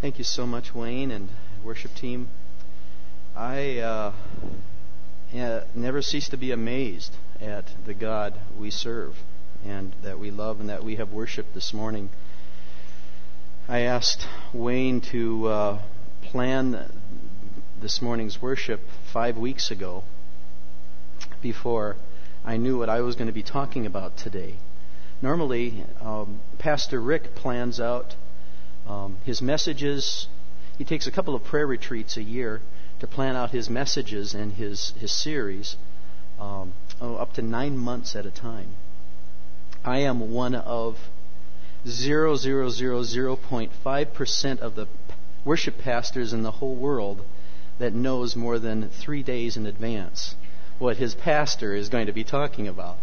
Thank you so much, Wayne and worship team. I uh, never cease to be amazed at the God we serve and that we love and that we have worshiped this morning. I asked Wayne to uh, plan this morning's worship five weeks ago before I knew what I was going to be talking about today. Normally, um, Pastor Rick plans out um, his messages. He takes a couple of prayer retreats a year to plan out his messages and his his series, um, oh, up to nine months at a time. I am one of zero zero zero zero point five percent of the worship pastors in the whole world that knows more than three days in advance what his pastor is going to be talking about.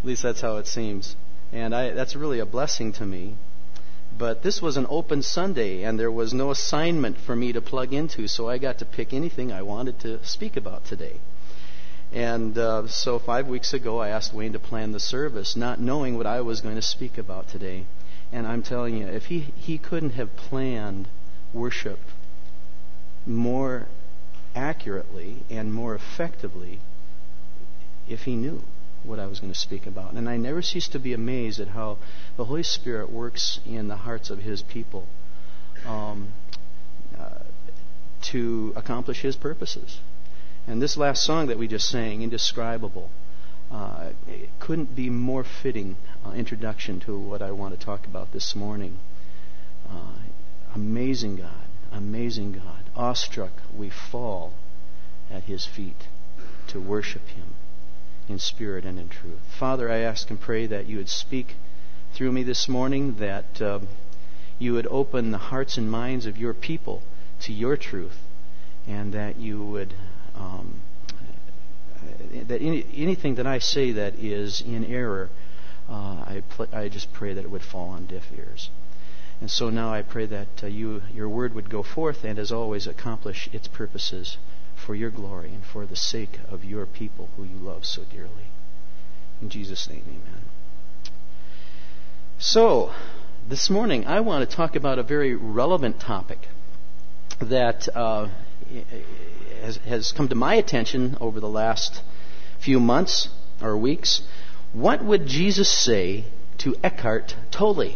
At least that's how it seems. And I, that's really a blessing to me. But this was an open Sunday, and there was no assignment for me to plug into, so I got to pick anything I wanted to speak about today. And uh, so five weeks ago, I asked Wayne to plan the service, not knowing what I was going to speak about today. And I'm telling you, if he, he couldn't have planned worship more accurately and more effectively if he knew what I was going to speak about. And I never cease to be amazed at how the Holy Spirit works in the hearts of His people um, uh, to accomplish His purposes. And this last song that we just sang, Indescribable, uh, couldn't be more fitting uh, introduction to what I want to talk about this morning. Uh, amazing God, amazing God. Awestruck, we fall at His feet to worship Him in spirit and in truth. Father, I ask and pray that you would speak through me this morning, that um, you would open the hearts and minds of your people to your truth, and that you would. Um, that any, anything that I say that is in error, uh, I, pl- I just pray that it would fall on deaf ears. And so now I pray that uh, you, your word would go forth and, as always, accomplish its purposes for your glory and for the sake of your people who you love so dearly. In Jesus' name, amen. So, this morning I want to talk about a very relevant topic that uh, has, has come to my attention over the last few months or weeks. What would Jesus say to Eckhart Tolle?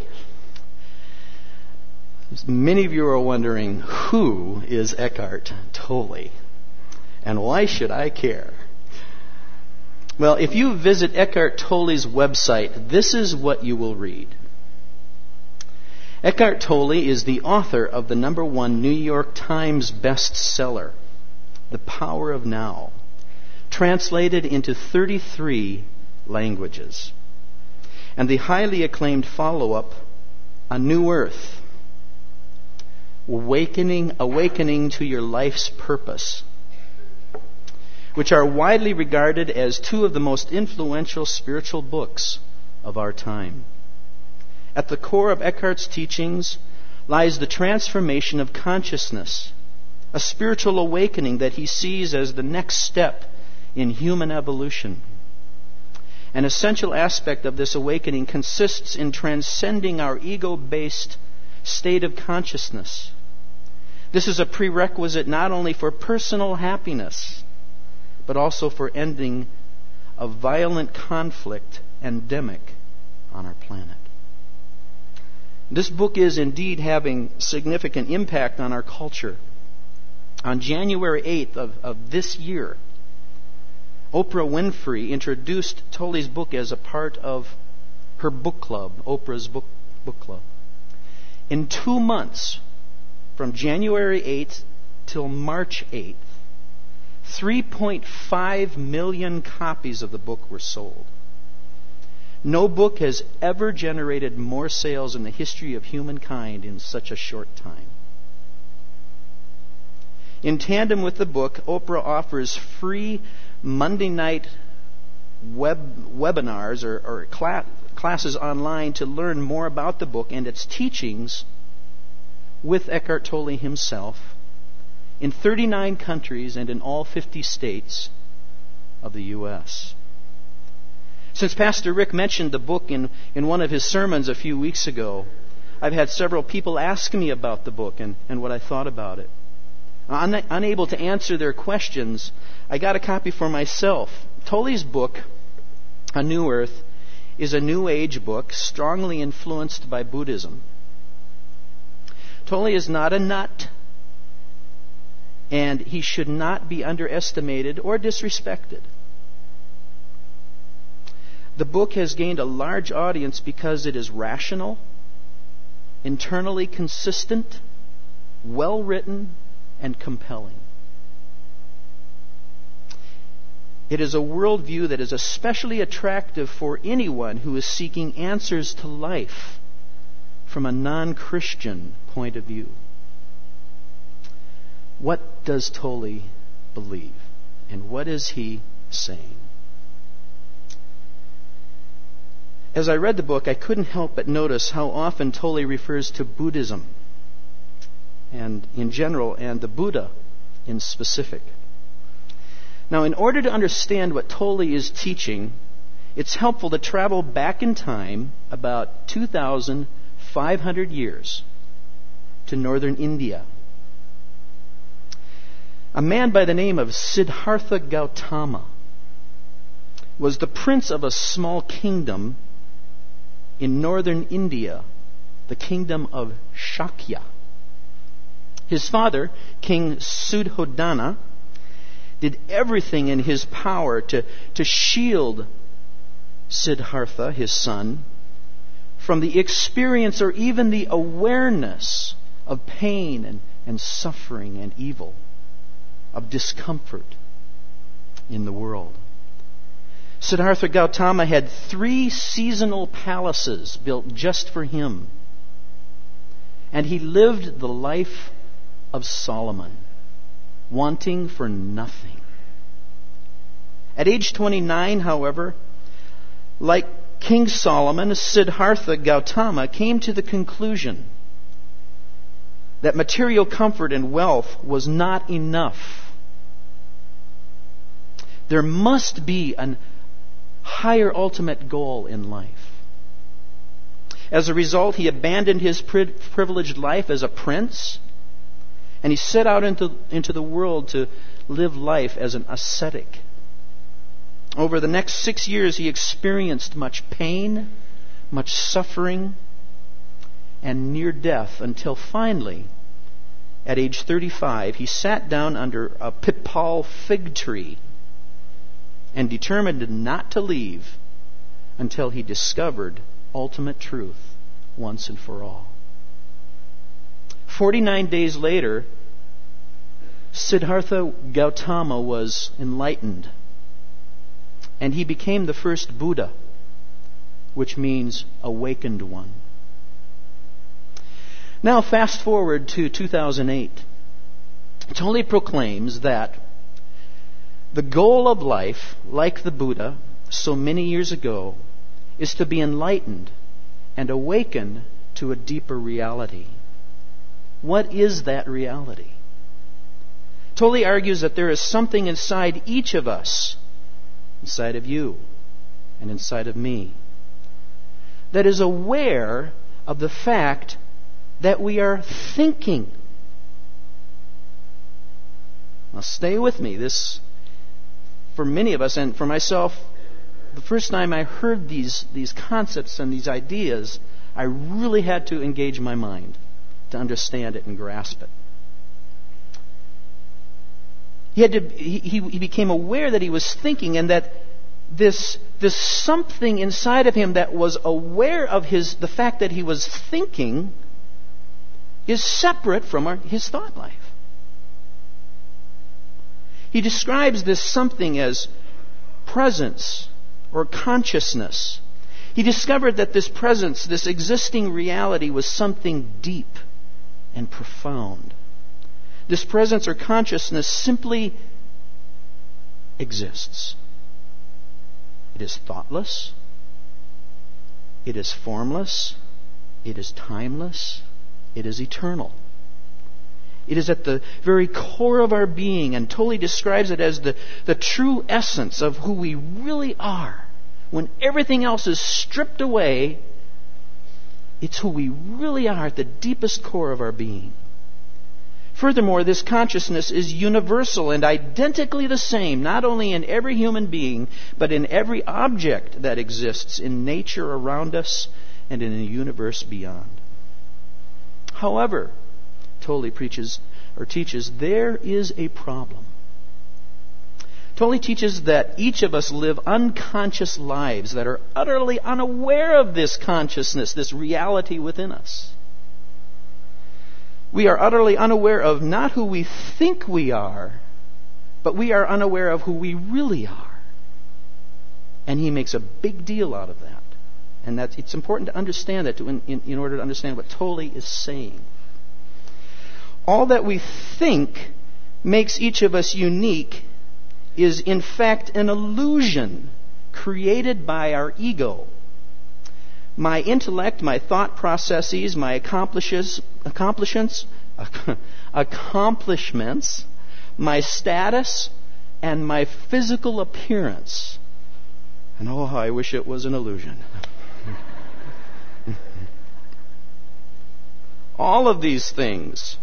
Many of you are wondering who is Eckhart Tolle? And why should I care? Well, if you visit Eckhart Tolle's website, this is what you will read. Eckhart Tolle is the author of the number one New York Times bestseller, The Power of Now, translated into 33 languages, and the highly acclaimed follow up, A New Earth, Awakening, Awakening to Your Life's Purpose which are widely regarded as two of the most influential spiritual books of our time. At the core of Eckhart's teachings lies the transformation of consciousness, a spiritual awakening that he sees as the next step in human evolution. An essential aspect of this awakening consists in transcending our ego based state of consciousness. This is a prerequisite not only for personal happiness, but also for ending a violent conflict endemic on our planet. This book is indeed having significant impact on our culture. On January 8th of, of this year, Oprah Winfrey introduced Tolle's book as a part of her book club, Oprah's book, book club. In two months, from January 8th till March 8th, 3.5 million copies of the book were sold. No book has ever generated more sales in the history of humankind in such a short time. In tandem with the book, Oprah offers free Monday night web, webinars or, or class, classes online to learn more about the book and its teachings with Eckhart Tolle himself in 39 countries and in all 50 states of the U.S. Since Pastor Rick mentioned the book in, in one of his sermons a few weeks ago, I've had several people ask me about the book and, and what I thought about it. Un- unable to answer their questions, I got a copy for myself. Tolle's book, A New Earth, is a New Age book strongly influenced by Buddhism. Tolle is not a nut, and he should not be underestimated or disrespected. The book has gained a large audience because it is rational, internally consistent, well written, and compelling. It is a worldview that is especially attractive for anyone who is seeking answers to life from a non Christian point of view. What does Tolle believe? And what is he saying? As I read the book, I couldn't help but notice how often Tolle refers to Buddhism and in general and the Buddha in specific. Now, in order to understand what Tolle is teaching, it's helpful to travel back in time about 2,500 years to northern India. A man by the name of Siddhartha Gautama was the prince of a small kingdom in northern India, the kingdom of Shakya. His father, King Suddhodana, did everything in his power to, to shield Siddhartha, his son, from the experience or even the awareness of pain and, and suffering and evil, of discomfort in the world. Siddhartha Gautama had three seasonal palaces built just for him. And he lived the life of Solomon wanting for nothing. At age 29, however, like King Solomon, Siddhartha Gautama came to the conclusion that material comfort and wealth was not enough. There must be a higher ultimate goal in life. As a result, he abandoned his privileged life as a prince and he set out into, into the world to live life as an ascetic. Over the next six years, he experienced much pain, much suffering, and near death until finally, at age 35, he sat down under a pipal fig tree and determined not to leave until he discovered ultimate truth once and for all. 49 days later, Siddhartha Gautama was enlightened. And he became the first Buddha, which means awakened one. Now, fast forward to 2008. Tolle proclaims that the goal of life, like the Buddha so many years ago, is to be enlightened and awaken to a deeper reality. What is that reality? Tolle argues that there is something inside each of us, inside of you, and inside of me, that is aware of the fact that we are thinking. Now, stay with me. This, for many of us, and for myself, the first time I heard these, these concepts and these ideas, I really had to engage my mind to understand it and grasp it. He, had to, he, he became aware that he was thinking and that this, this something inside of him that was aware of his, the fact that he was thinking is separate from our, his thought life. He describes this something as presence or consciousness. He discovered that this presence, this existing reality, was something deep and profound. This presence or consciousness simply exists. It is thoughtless. It is formless. It is timeless. It is eternal. It is at the very core of our being, and Tolle describes it as the, the true essence of who we really are. When everything else is stripped away, It's who we really are at the deepest core of our being. Furthermore, this consciousness is universal and identically the same, not only in every human being, but in every object that exists in nature around us and in the universe beyond. However, Tolle preaches or teaches, there is a problem. Tolle teaches that each of us live unconscious lives that are utterly unaware of this consciousness, this reality within us. We are utterly unaware of not who we think we are, but we are unaware of who we really are. And he makes a big deal out of that. And that it's important to understand that to, in, in order to understand what Tolle is saying. All that we think makes each of us unique is in fact an illusion created by our ego. My intellect, my thought processes, my accomplishes, accomplishments, accomplishments, my status, and my physical appearance. And oh, I wish it was an illusion. All of these things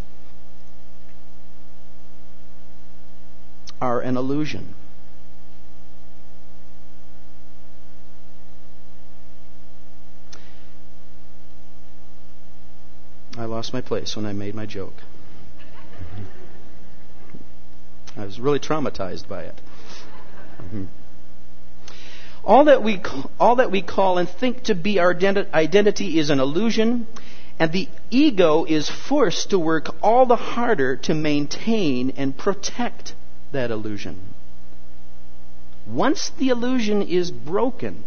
are an illusion. I lost my place when I made my joke. I was really traumatized by it. All that we all that we call and think to be our identity is an illusion, and the ego is forced to work all the harder to maintain and protect that illusion. Once the illusion is broken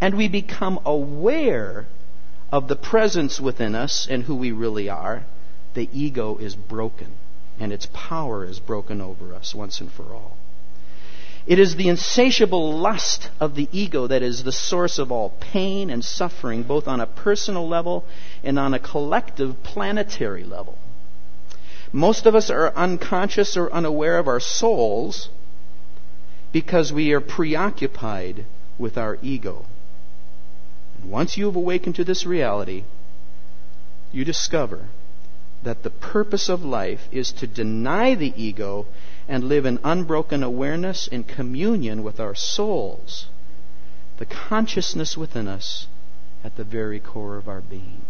and we become aware of the presence within us and who we really are, the ego is broken and its power is broken over us once and for all. It is the insatiable lust of the ego that is the source of all pain and suffering, both on a personal level and on a collective planetary level. Most of us are unconscious or unaware of our souls because we are preoccupied with our ego. And once you have awakened to this reality, you discover that the purpose of life is to deny the ego and live in unbroken awareness and communion with our souls, the consciousness within us at the very core of our being.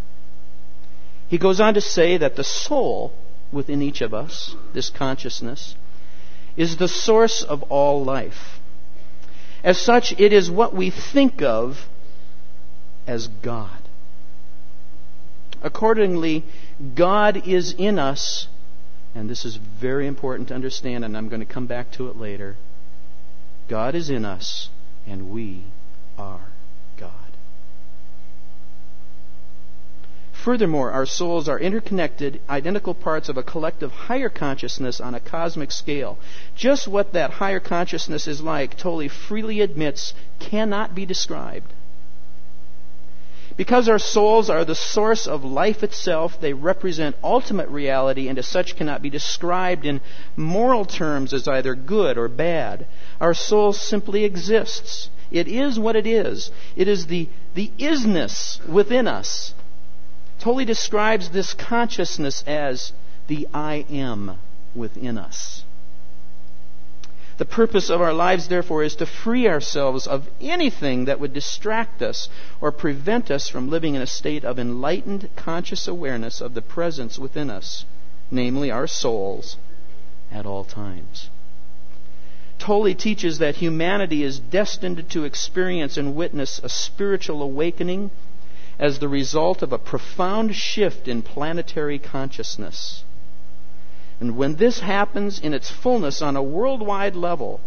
He goes on to say that the soul within each of us, this consciousness, is the source of all life. As such, it is what we think of as God. Accordingly, God is in us, and this is very important to understand, and I'm going to come back to it later. God is in us, and we are God. Furthermore, our souls are interconnected, identical parts of a collective higher consciousness on a cosmic scale. Just what that higher consciousness is like, Tolle freely admits, cannot be described. Because our souls are the source of life itself, they represent ultimate reality and as such cannot be described in moral terms as either good or bad. Our soul simply exists. It is what it is. It is the, the isness within us Tolle describes this consciousness as the I am within us. The purpose of our lives, therefore, is to free ourselves of anything that would distract us or prevent us from living in a state of enlightened conscious awareness of the presence within us, namely our souls, at all times. Tolle teaches that humanity is destined to experience and witness a spiritual awakening as the result of a profound shift in planetary consciousness. And when this happens in its fullness on a worldwide level,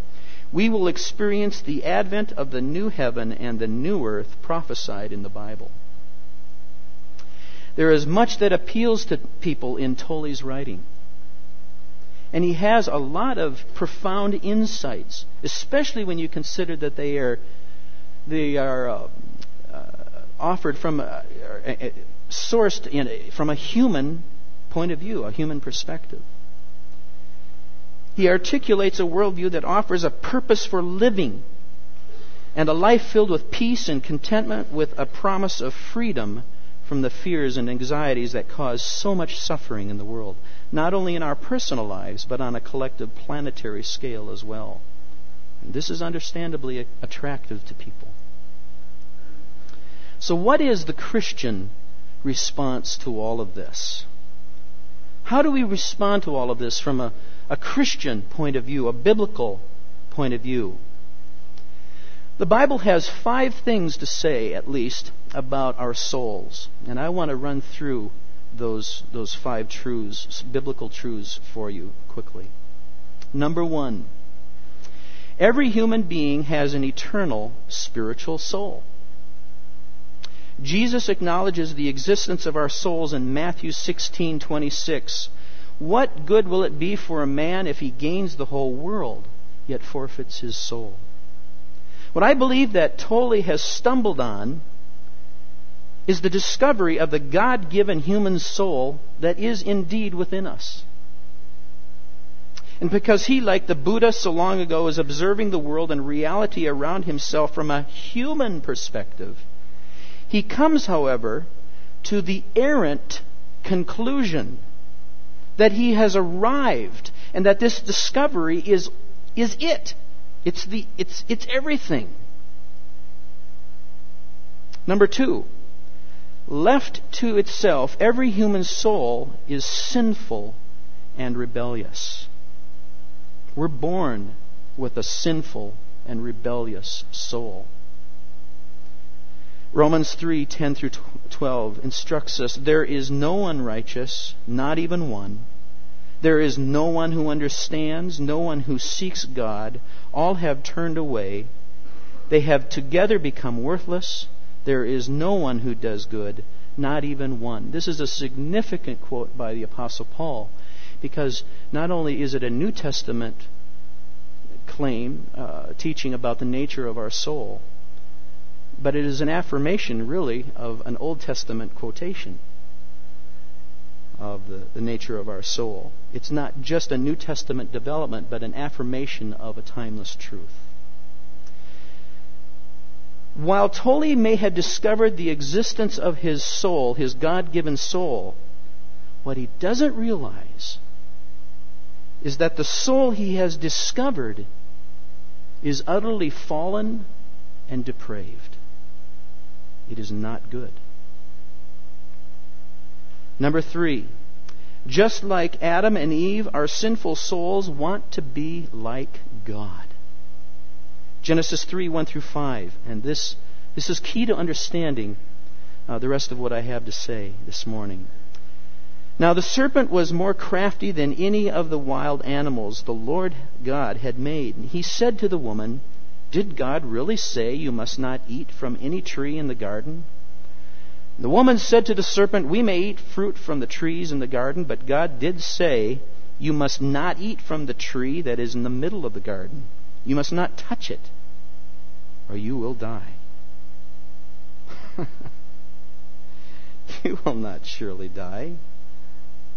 we will experience the advent of the new heaven and the new earth prophesied in the Bible. There is much that appeals to people in Tolle's writing. And he has a lot of profound insights, especially when you consider that they are, they are uh, offered from a, sourced in, from a human point of view, a human perspective. He articulates a worldview that offers a purpose for living and a life filled with peace and contentment with a promise of freedom from the fears and anxieties that cause so much suffering in the world, not only in our personal lives, but on a collective planetary scale as well. And this is understandably attractive to people. So, what is the Christian response to all of this? How do we respond to all of this from a, a Christian point of view, a biblical point of view? The Bible has five things to say, at least, about our souls. And I want to run through those, those five truths, biblical truths, for you quickly. Number one, every human being has an eternal spiritual soul. Jesus acknowledges the existence of our souls in Matthew 16:26. What good will it be for a man if he gains the whole world yet forfeits his soul? What I believe that Tolle has stumbled on is the discovery of the God-given human soul that is indeed within us. And because he, like the Buddha so long ago, is observing the world and reality around himself from a human perspective, he comes, however, to the errant conclusion that he has arrived and that this discovery is, is it. It's, the, it's, it's everything. Number two, left to itself, every human soul is sinful and rebellious. We're born with a sinful and rebellious soul. Romans 3 10 through 12 instructs us there is no one righteous, not even one. There is no one who understands, no one who seeks God. All have turned away. They have together become worthless. There is no one who does good, not even one. This is a significant quote by the Apostle Paul because not only is it a New Testament claim, uh, teaching about the nature of our soul, but it is an affirmation, really, of an Old Testament quotation of the, the nature of our soul. It's not just a New Testament development, but an affirmation of a timeless truth. While Tolle may have discovered the existence of his soul, his God given soul, what he doesn't realize is that the soul he has discovered is utterly fallen and depraved. It is not good. Number three, just like Adam and Eve, our sinful souls want to be like God. Genesis 3 1 through 5. And this, this is key to understanding uh, the rest of what I have to say this morning. Now the serpent was more crafty than any of the wild animals the Lord God had made. He said to the woman, did God really say you must not eat from any tree in the garden? The woman said to the serpent, We may eat fruit from the trees in the garden, but God did say, You must not eat from the tree that is in the middle of the garden. You must not touch it, or you will die. you will not surely die,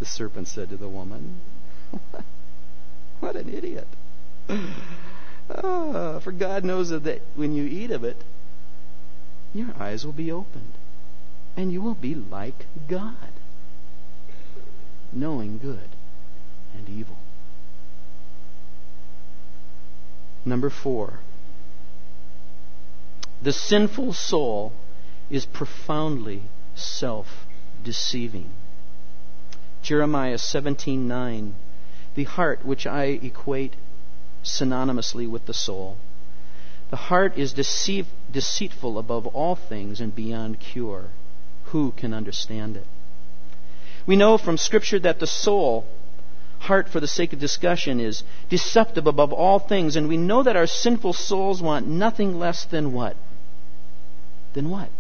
the serpent said to the woman. what an idiot. Oh, for God knows that when you eat of it, your eyes will be opened, and you will be like God, knowing good and evil. Number four, the sinful soul is profoundly self deceiving. Jeremiah 17:9 The heart which I equate synonymously with the soul. The heart is deceive, deceitful above all things and beyond cure. Who can understand it? We know from Scripture that the soul, heart for the sake of discussion, is deceptive above all things, and we know that our sinful souls want nothing less than what? Than what?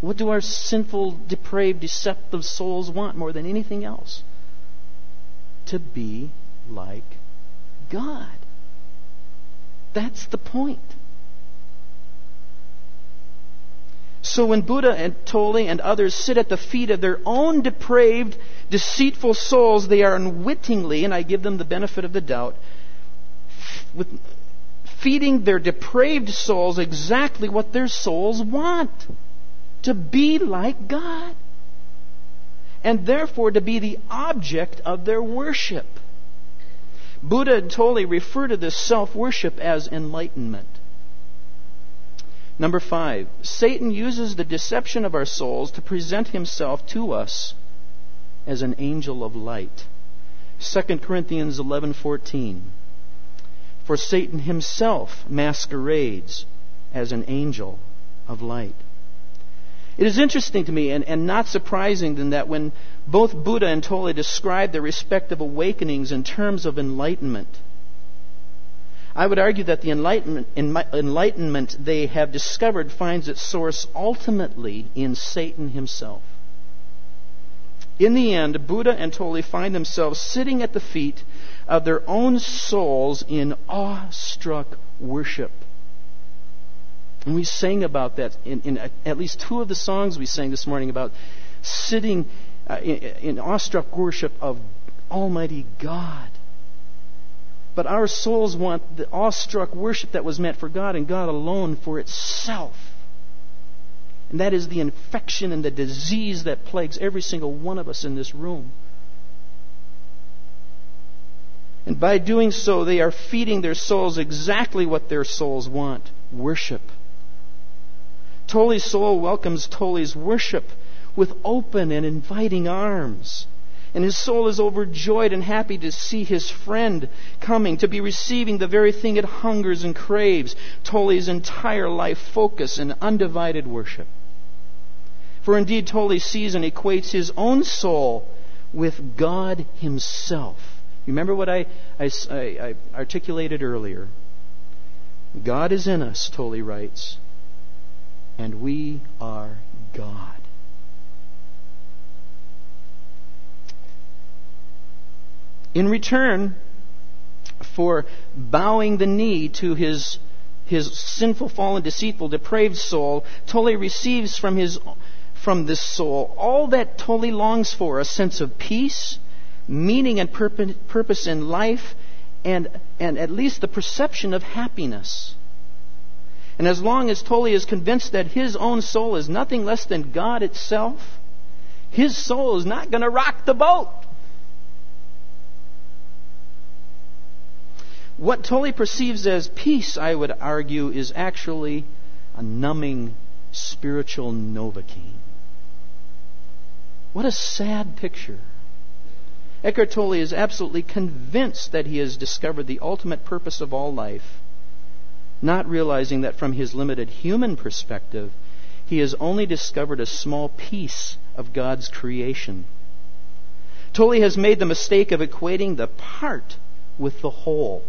What do our sinful, depraved, deceptive souls want more than anything else? To be like God. That's the point. So when Buddha and Tolle and others sit at the feet of their own depraved, deceitful souls, they are unwittingly, and I give them the benefit of the doubt, with feeding their depraved souls exactly what their souls want. to be like God, and therefore to be the object of their worship. Buddha and Tolle refer to this self worship as enlightenment. Number five, Satan uses the deception of our souls to present himself to us as an angel of light. 2 Corinthians 11:14 For Satan himself masquerades as an angel of light. It is interesting to me and, and not surprising then that when both Buddha and Tolle describe their respective awakenings in terms of enlightenment, I would argue that the enlightenment, enlightenment they have discovered finds its source ultimately in Satan himself. In the end, Buddha and Tolle find themselves sitting at the feet of their own souls in awestruck worship. And we sang about that in, in at least two of the songs we sang this morning about sitting uh, in, in awestruck worship of Almighty God. But our souls want the awestruck worship that was meant for God and God alone for itself. And that is the infection and the disease that plagues every single one of us in this room. And by doing so, they are feeding their souls exactly what their souls want worship. Tolle's soul welcomes Tolle's worship with open and inviting arms. And his soul is overjoyed and happy to see his friend coming, to be receiving the very thing it hungers and craves Tolle's entire life focus and undivided worship. For indeed, Tolle sees and equates his own soul with God Himself. Remember what I, I, I, articulated earlier? God is in us, Tolle writes, and we are God. In return for bowing the knee to his, his sinful, fallen, deceitful, depraved soul, Tolle receives from, his, from this soul all that Tolle longs for a sense of peace, meaning, and purpose in life, and, and at least the perception of happiness. And as long as Tolle is convinced that his own soul is nothing less than God itself, his soul is not going to rock the boat. What Tolle perceives as peace, I would argue, is actually a numbing spiritual novocaine. What a sad picture. Eckhart Tolle is absolutely convinced that he has discovered the ultimate purpose of all life, not realizing that from his limited human perspective, he has only discovered a small piece of God's creation. Tolle has made the mistake of equating the part with the whole.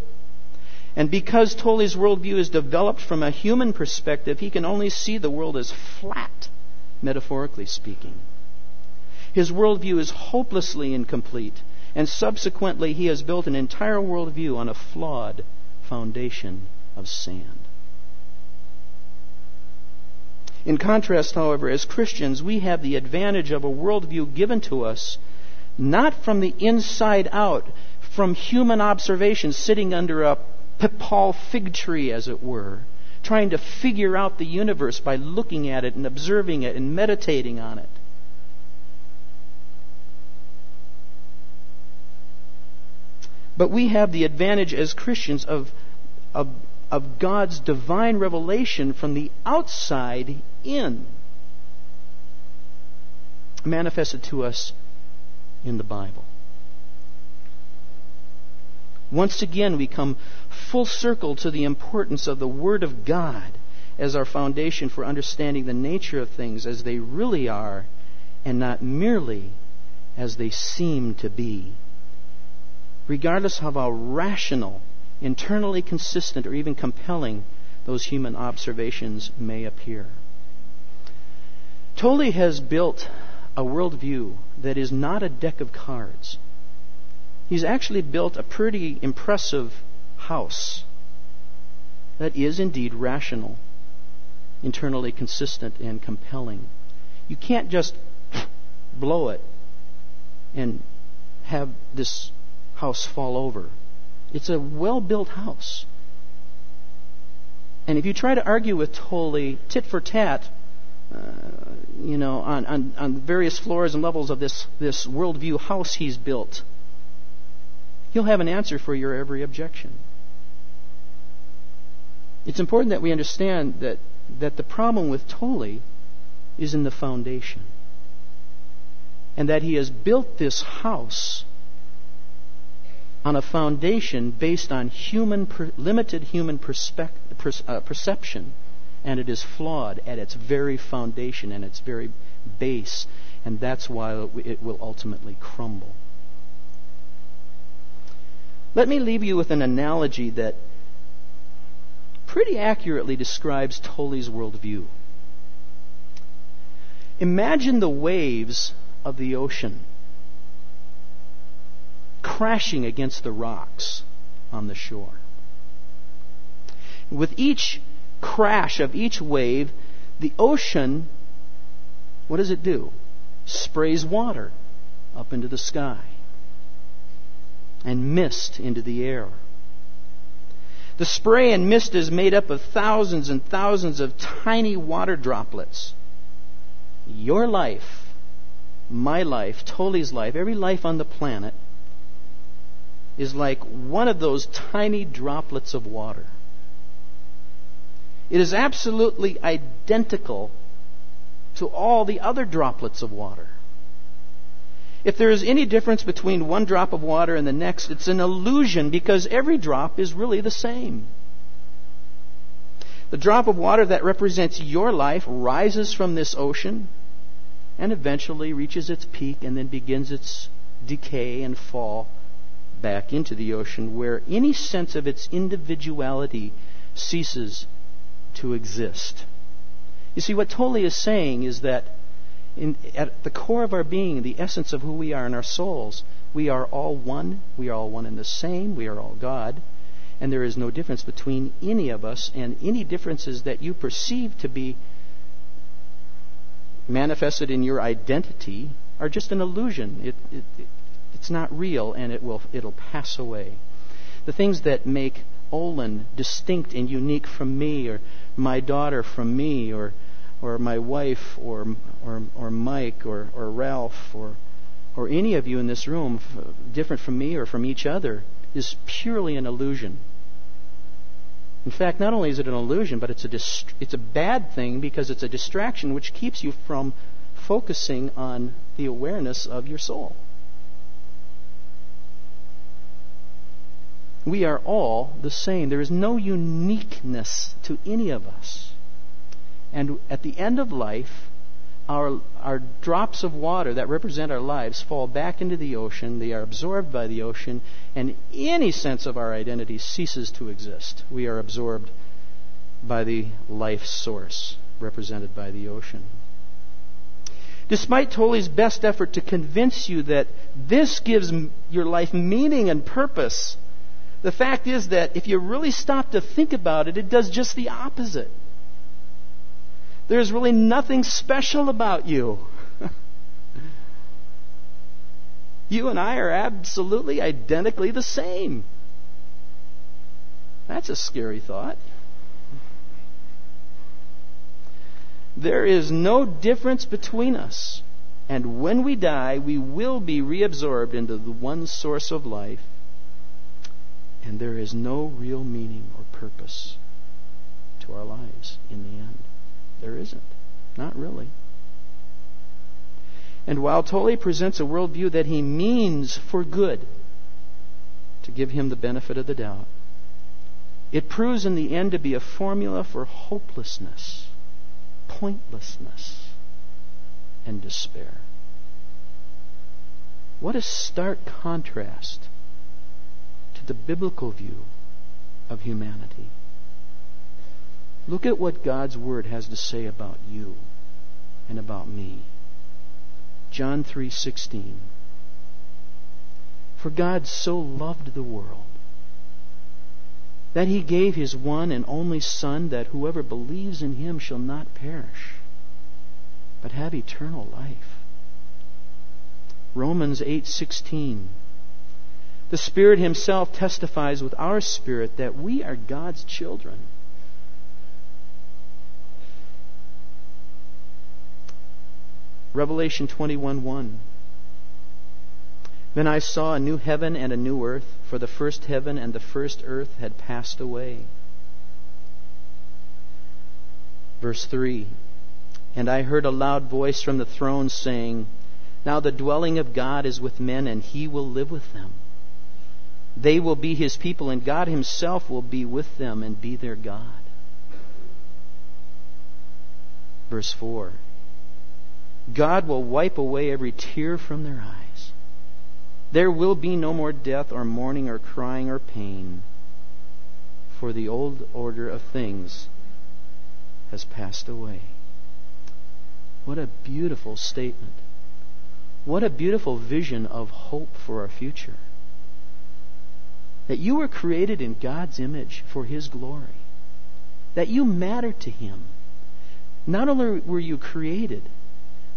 And because Tolle's worldview is developed from a human perspective, he can only see the world as flat, metaphorically speaking. His worldview is hopelessly incomplete, and subsequently he has built an entire worldview on a flawed foundation of sand. In contrast, however, as Christians, we have the advantage of a worldview given to us not from the inside out, from human observation, sitting under a pipal fig tree, as it were, trying to figure out the universe by looking at it and observing it and meditating on it. But we have the advantage as Christians of, of, of God's divine revelation from the outside in, manifested to us in the Bible. Once again, we come full circle to the importance of the Word of God as our foundation for understanding the nature of things as they really are and not merely as they seem to be. Regardless of how rational, internally consistent, or even compelling those human observations may appear. Tolle has built a worldview that is not a deck of cards. He's actually built a pretty impressive house that is indeed rational, internally consistent, and compelling. You can't just blow it and have this house fall over. It's a well built house. And if you try to argue with Tolle tit for tat uh, you know, on, on, on various floors and levels of this, this worldview house he's built, he'll have an answer for your every objection. It's important that we understand that, that the problem with Tolle is in the foundation. And that he has built this house on a foundation based on human, limited human perspective, uh, perception, and it is flawed at its very foundation and its very base, and that's why it will ultimately crumble. Let me leave you with an analogy that pretty accurately describes Tolle's worldview. Imagine the waves of the ocean crashing against the rocks on the shore. With each crash of each wave, the ocean, what does it do? Sprays water up into the sky and mist into the air. The spray and mist is made up of thousands and thousands of tiny water droplets. Your life, my life, Tolle's life, every life on the planet is like one of those tiny droplets of water. It is absolutely identical to all the other droplets of water. If there is any difference between one drop of water and the next, it's an illusion because every drop is really the same. The drop of water that represents your life rises from this ocean and eventually reaches its peak and then begins its decay and fall back into the ocean where any sense of its individuality ceases to exist. You see, what Tolle is saying is that in, at the core of our being, the essence of who we are in our souls, we are all one. We are all one and the same. We are all God. And there is no difference between any of us, and any differences that you perceive to be manifested in your identity are just an illusion. It, it, it, it's not real, and it will, it'll pass away. The things that make Olin distinct and unique from me, or my daughter from me, or or my wife, or or or Mike, or or Ralph, or or any of you in this room, different from me or from each other, is purely an illusion. In fact, not only is it an illusion, but it's a dist- it's a bad thing because it's a distraction which keeps you from focusing on the awareness of your soul. We are all the same. There is no uniqueness to any of us. And at the end of life, our, our drops of water that represent our lives fall back into the ocean. They are absorbed by the ocean, and any sense of our identity ceases to exist. We are absorbed by the life source represented by the ocean. Despite Tolle's best effort to convince you that this gives your life meaning and purpose, the fact is that if you really stop to think about it, it does just the opposite. There's really nothing special about you. you and I are absolutely identically the same. That's a scary thought. There is no difference between us. And when we die, we will be reabsorbed into the one source of life and there is no real meaning or purpose to our lives in the end. There isn't. Not really. And while Tolle presents a worldview that he means for good, to give him the benefit of the doubt, it proves in the end to be a formula for hopelessness, pointlessness, and despair. What a stark contrast to the biblical view of humanity. Look at what God's Word has to say about you and about me. John 3:16 For God so loved the world that he gave his one and only son that whoever believes in him shall not perish but have eternal life. Romans 8:16 the Spirit Himself testifies with our spirit that we are God's children. Revelation 21 1. Then I saw a new heaven and a new earth, for the first heaven and the first earth had passed away. Verse 3 And I heard a loud voice from the throne saying, Now the dwelling of God is with men, and he will live with them. They will be his people, and God himself will be with them and be their God. Verse 4 God will wipe away every tear from their eyes. There will be no more death, or mourning, or crying, or pain, for the old order of things has passed away. What a beautiful statement. What a beautiful vision of hope for our future. That you were created in God's image for His glory. That you matter to Him. Not only were you created,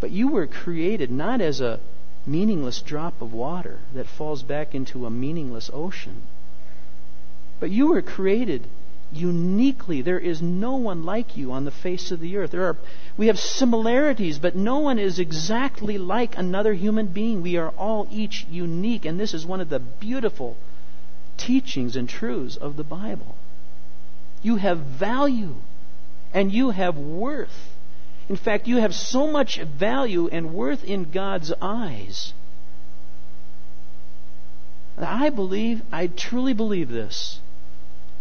but you were created not as a meaningless drop of water that falls back into a meaningless ocean, but you were created uniquely. There is no one like you on the face of the earth. There are, we have similarities, but no one is exactly like another human being. We are all each unique, and this is one of the beautiful teachings and truths of the Bible. You have value, and you have worth. In fact, you have so much value and worth in God's eyes. I believe, I truly believe this,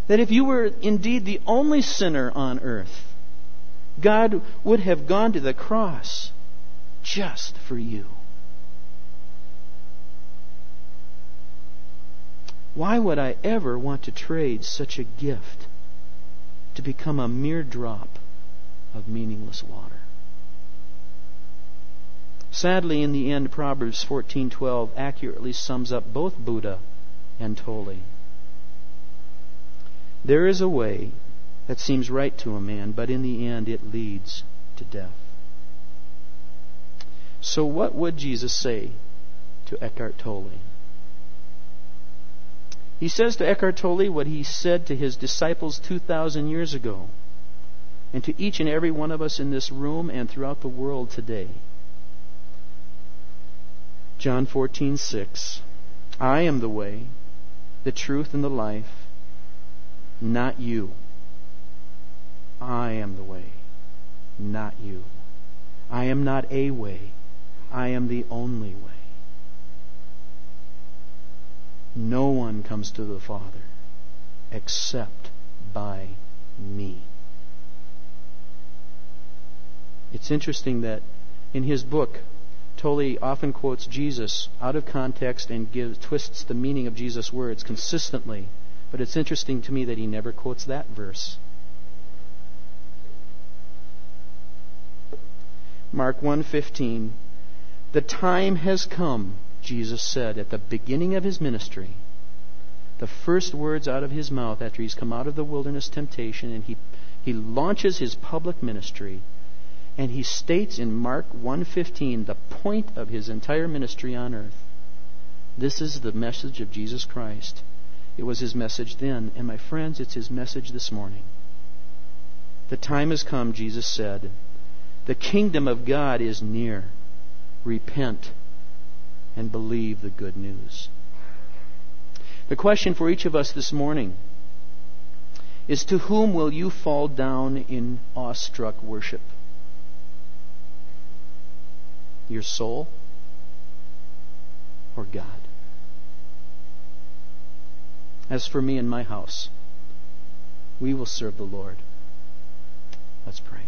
that if you were indeed the only sinner on earth, God would have gone to the cross just for you. Why would I ever want to trade such a gift to become a mere drop of meaningless water? Sadly, in the end, Proverbs 14:12 accurately sums up both Buddha and Tolle. There is a way that seems right to a man, but in the end it leads to death. So, what would Jesus say to Eckhart Tolle? He says to Eckhart Tolle what he said to his disciples 2,000 years ago, and to each and every one of us in this room and throughout the world today. John 14:6 I am the way, the truth and the life, not you. I am the way, not you. I am not a way. I am the only way. No one comes to the Father except by me. It's interesting that in his book, Tolle often quotes Jesus out of context and gives, twists the meaning of Jesus' words consistently. But it's interesting to me that he never quotes that verse. Mark 1:15 The time has come, Jesus said at the beginning of his ministry. The first words out of his mouth after he's come out of the wilderness temptation and he he launches his public ministry and he states in Mark 1:15 the point of his entire ministry on earth. This is the message of Jesus Christ. It was his message then, and my friends, it's his message this morning. The time has come, Jesus said. The kingdom of God is near. Repent and believe the good news. The question for each of us this morning is to whom will you fall down in awestruck worship? Your soul or God? As for me and my house, we will serve the Lord. Let's pray.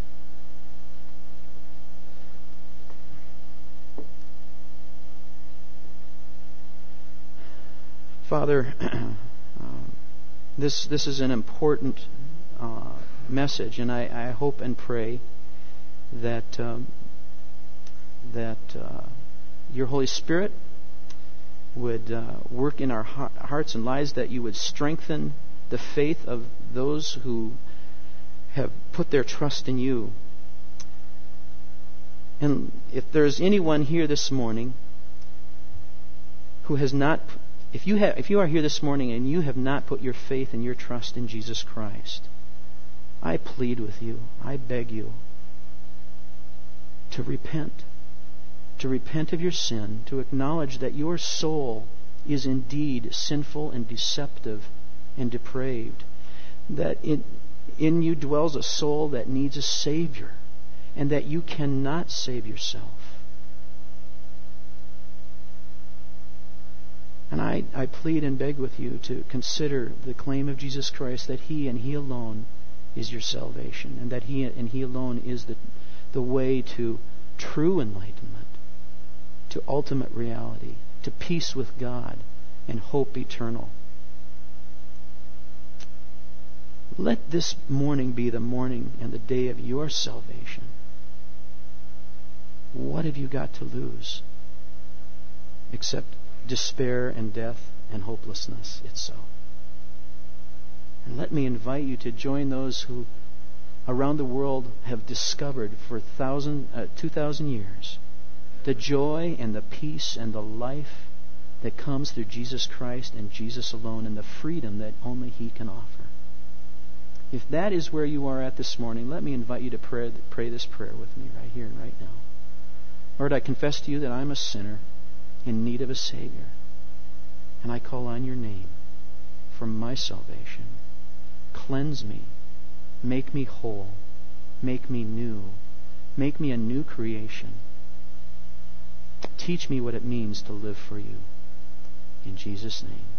Father, um, this this is an important uh, message, and I, I, hope and pray that um, that uh, your Holy Spirit would uh, work in our hearts and lives, that you would strengthen the faith of those who have put their trust in you. And if there's anyone here this morning who has not, if you, have, if you are here this morning and you have not put your faith and your trust in Jesus Christ, I plead with you, I beg you to repent to repent of your sin, to acknowledge that your soul is indeed sinful and deceptive and depraved, that in, in you dwells a soul that needs a Savior, and that you cannot save yourself. And I, I plead and beg with you to consider the claim of Jesus Christ that He and He alone is your salvation, and that He and He alone is the, the way to true enlightenment, to ultimate reality, to peace with God, and hope eternal. Let this morning be the morning and the day of your salvation. What have you got to lose? Except despair and death and hopelessness. itself? And let me invite you to join those who around the world have discovered for thousand, uh, 2,000 years the joy and the peace and the life that comes through Jesus Christ and Jesus alone and the freedom that only He can offer. If that is where you are at this morning, let me invite you to pray, pray this prayer with me right here and right now. Lord, I confess to you that I'm a sinner in need of a Savior. And I call on your name for my salvation. Cleanse me. Make me whole. Make me new. Make me a new creation. Teach me what it means to live for you. In Jesus' name.